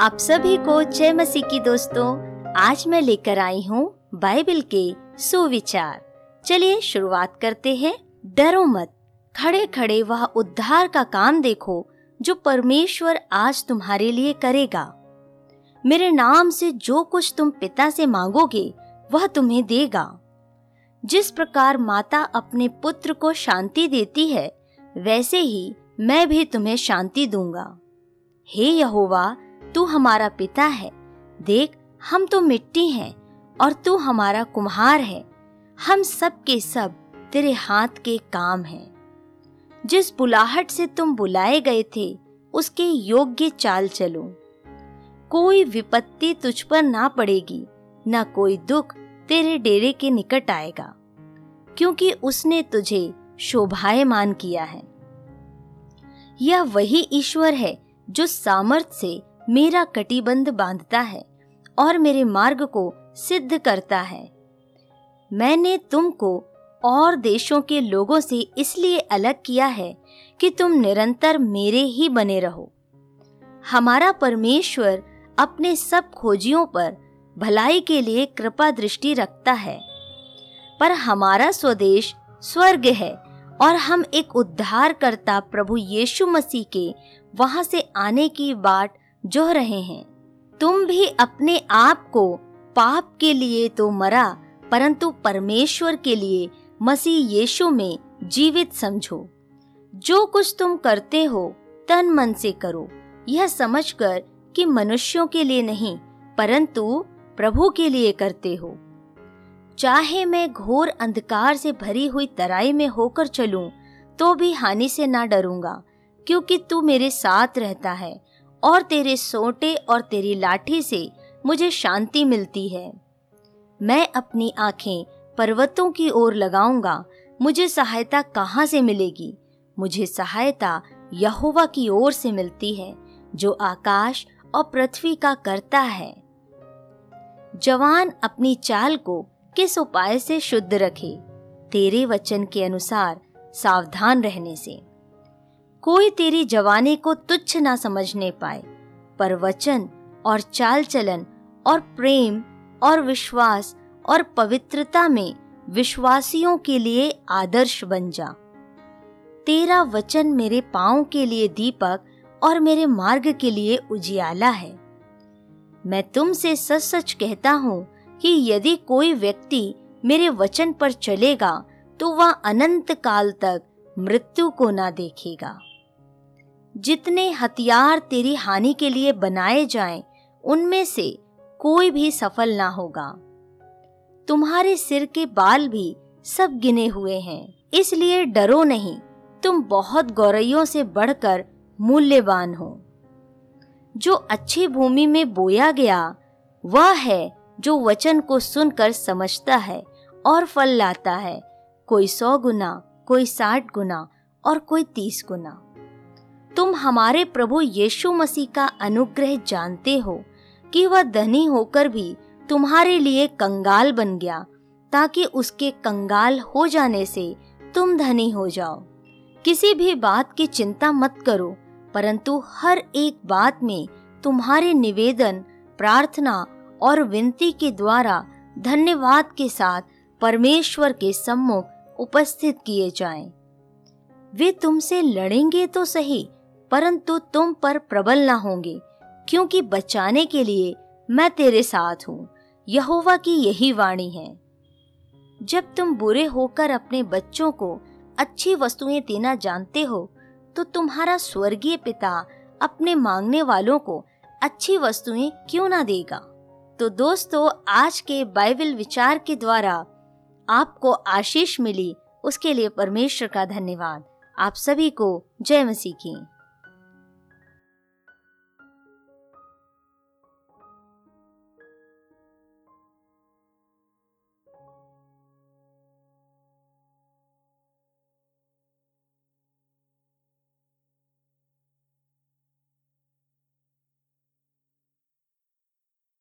आप सभी को जय मसीह की दोस्तों, आज मैं लेकर आई हूँ बाइबल के सुविचार। चलिए शुरुआत करते हैं। डरो मत। खड़े खड़े वह उद्धार का काम देखो, जो परमेश्वर आज तुम्हारे लिए करेगा। मेरे नाम से जो कुछ तुम पिता से मांगोगे, वह तुम्हें देगा। जिस प्रकार माता अपने पुत्र को शांति देती है, वैसे ही मैं भी तुम्हें शांति दूँगा। हे यहोवा तू हमारा पिता है। देख, हम तो मिट्टी हैं और तू हमारा कुम्हार है। हम सब के सब तेरे हाथ के काम हैं। जिस बुलाहट से तुम बुलाए गए थे, उसके योग्य चाल चलो। कोई विपत्ति तुझ पर ना पड़ेगी, ना कोई दुख तेरे डेरे के निकट आएगा, क्योंकि उसने तुझे शोभायमान किया है। यह वही ईश्वर है जो सामर्थ से मेरा कटिबंध बांधता है और मेरे मार्ग को सिद्ध करता है। मैंने तुमको और देशों के लोगों से इसलिए अलग किया है कि तुम निरंतर मेरे ही बने रहो। हमारा परमेश्वर अपने सब खोजियों पर भलाई के लिए कृपा दृष्टि रखता है। पर हमारा स्वदेश स्वर्ग है और हम एक उद्धार करता प्रभु यीशु मसीह के वहाँ से आने की बाट जो रहे हैं। तुम भी अपने आप को पाप के लिए तो मरा परंतु परमेश्वर के लिए मसीह यीशु में जीवित समझो। जो कुछ तुम करते हो तन मन से करो। यह समझकर कि मनुष्यों के लिए नहीं परंतु प्रभु के लिए करते हो। चाहे मैं घोर अंधकार से भरी हुई तराई में होकर चलूँ, तो भी हानि से ना डरूँगा क्योंकि तू मेरे साथ रहता है और तेरे सोटे और तेरी लाठी से मुझे शांति मिलती है। मैं अपनी आँखें पर्वतों की ओर लगाऊँगा। मुझे सहायता कहाँ से मिलेगी? मुझे सहायता यहोवा की ओर से मिलती है, जो आकाश और पृथ्वी का करता है। जवान अपनी चाल को किस उपाय से शुद्ध रखे? तेरे वचन के अनुसार सावधान रहने से। कोई तेरी जवानी को तुच्छ ना समझने पाए। पर वचन और चाल चलन और प्रेम और विश्वास और पवित्रता में विश्वासियों के लिए आदर्श बन जा। तेरा वचन मेरे पाँव के लिए दीपक और मेरे मार्ग के लिए उजियाला है। मैं तुमसे सच सच कहता हूँ कि यदि कोई व्यक्ति मेरे वचन पर चलेगा तो वह अनंत काल तक मृत्यु को ना देखेगा। जितने हथियार तेरी हानि के लिए बनाए जाएँ, उनमें से कोई भी सफल ना होगा। तुम्हारे सिर के बाल भी सब गिने हुए हैं इसलिए डरो नहीं तुम बहुत गौरैयों से बढ़कर मूल्यवान हो। जो अच्छी भूमि में बोया गया वह है जो वचन को सुनकर समझता है और फल लाता है कोई सौ गुना कोई साठ गुना और कोई तीस गुना। तुम हमारे प्रभु यीशु मसीह का अनुग्रह जानते हो कि वह धनी होकर भी तुम्हारे लिए कंगाल बन गया, ताकि उसके कंगाल हो जाने से तुम धनी हो जाओ किसी भी बात की चिंता मत करो, परंतु हर एक बात में तुम्हारे निवेदन, प्रार्थना और विनती के द्वारा धन्यवाद के साथ परमेश्वर के सम्मुख उपस्थित किए जाएँ। वे तुमसे लड़ेंगे तो सही परंतु तुम पर प्रबल न होंगे, क्योंकि बचाने के लिए मैं तेरे साथ हूँ। यहोवा की यही वाणी है। जब तुम बुरे होकर अपने बच्चों को अच्छी वस्तुएँ देना जानते हो तो तुम्हारा स्वर्गीय पिता अपने मांगने वालों को अच्छी वस्तुएँ क्यों ना देगा? तो दोस्तों, आज के बाइबल विचार के द्वारा आपको आशीष मिली, उसके लिए परमेश्वर का धन्यवाद। आप सभी को जय मसीह की।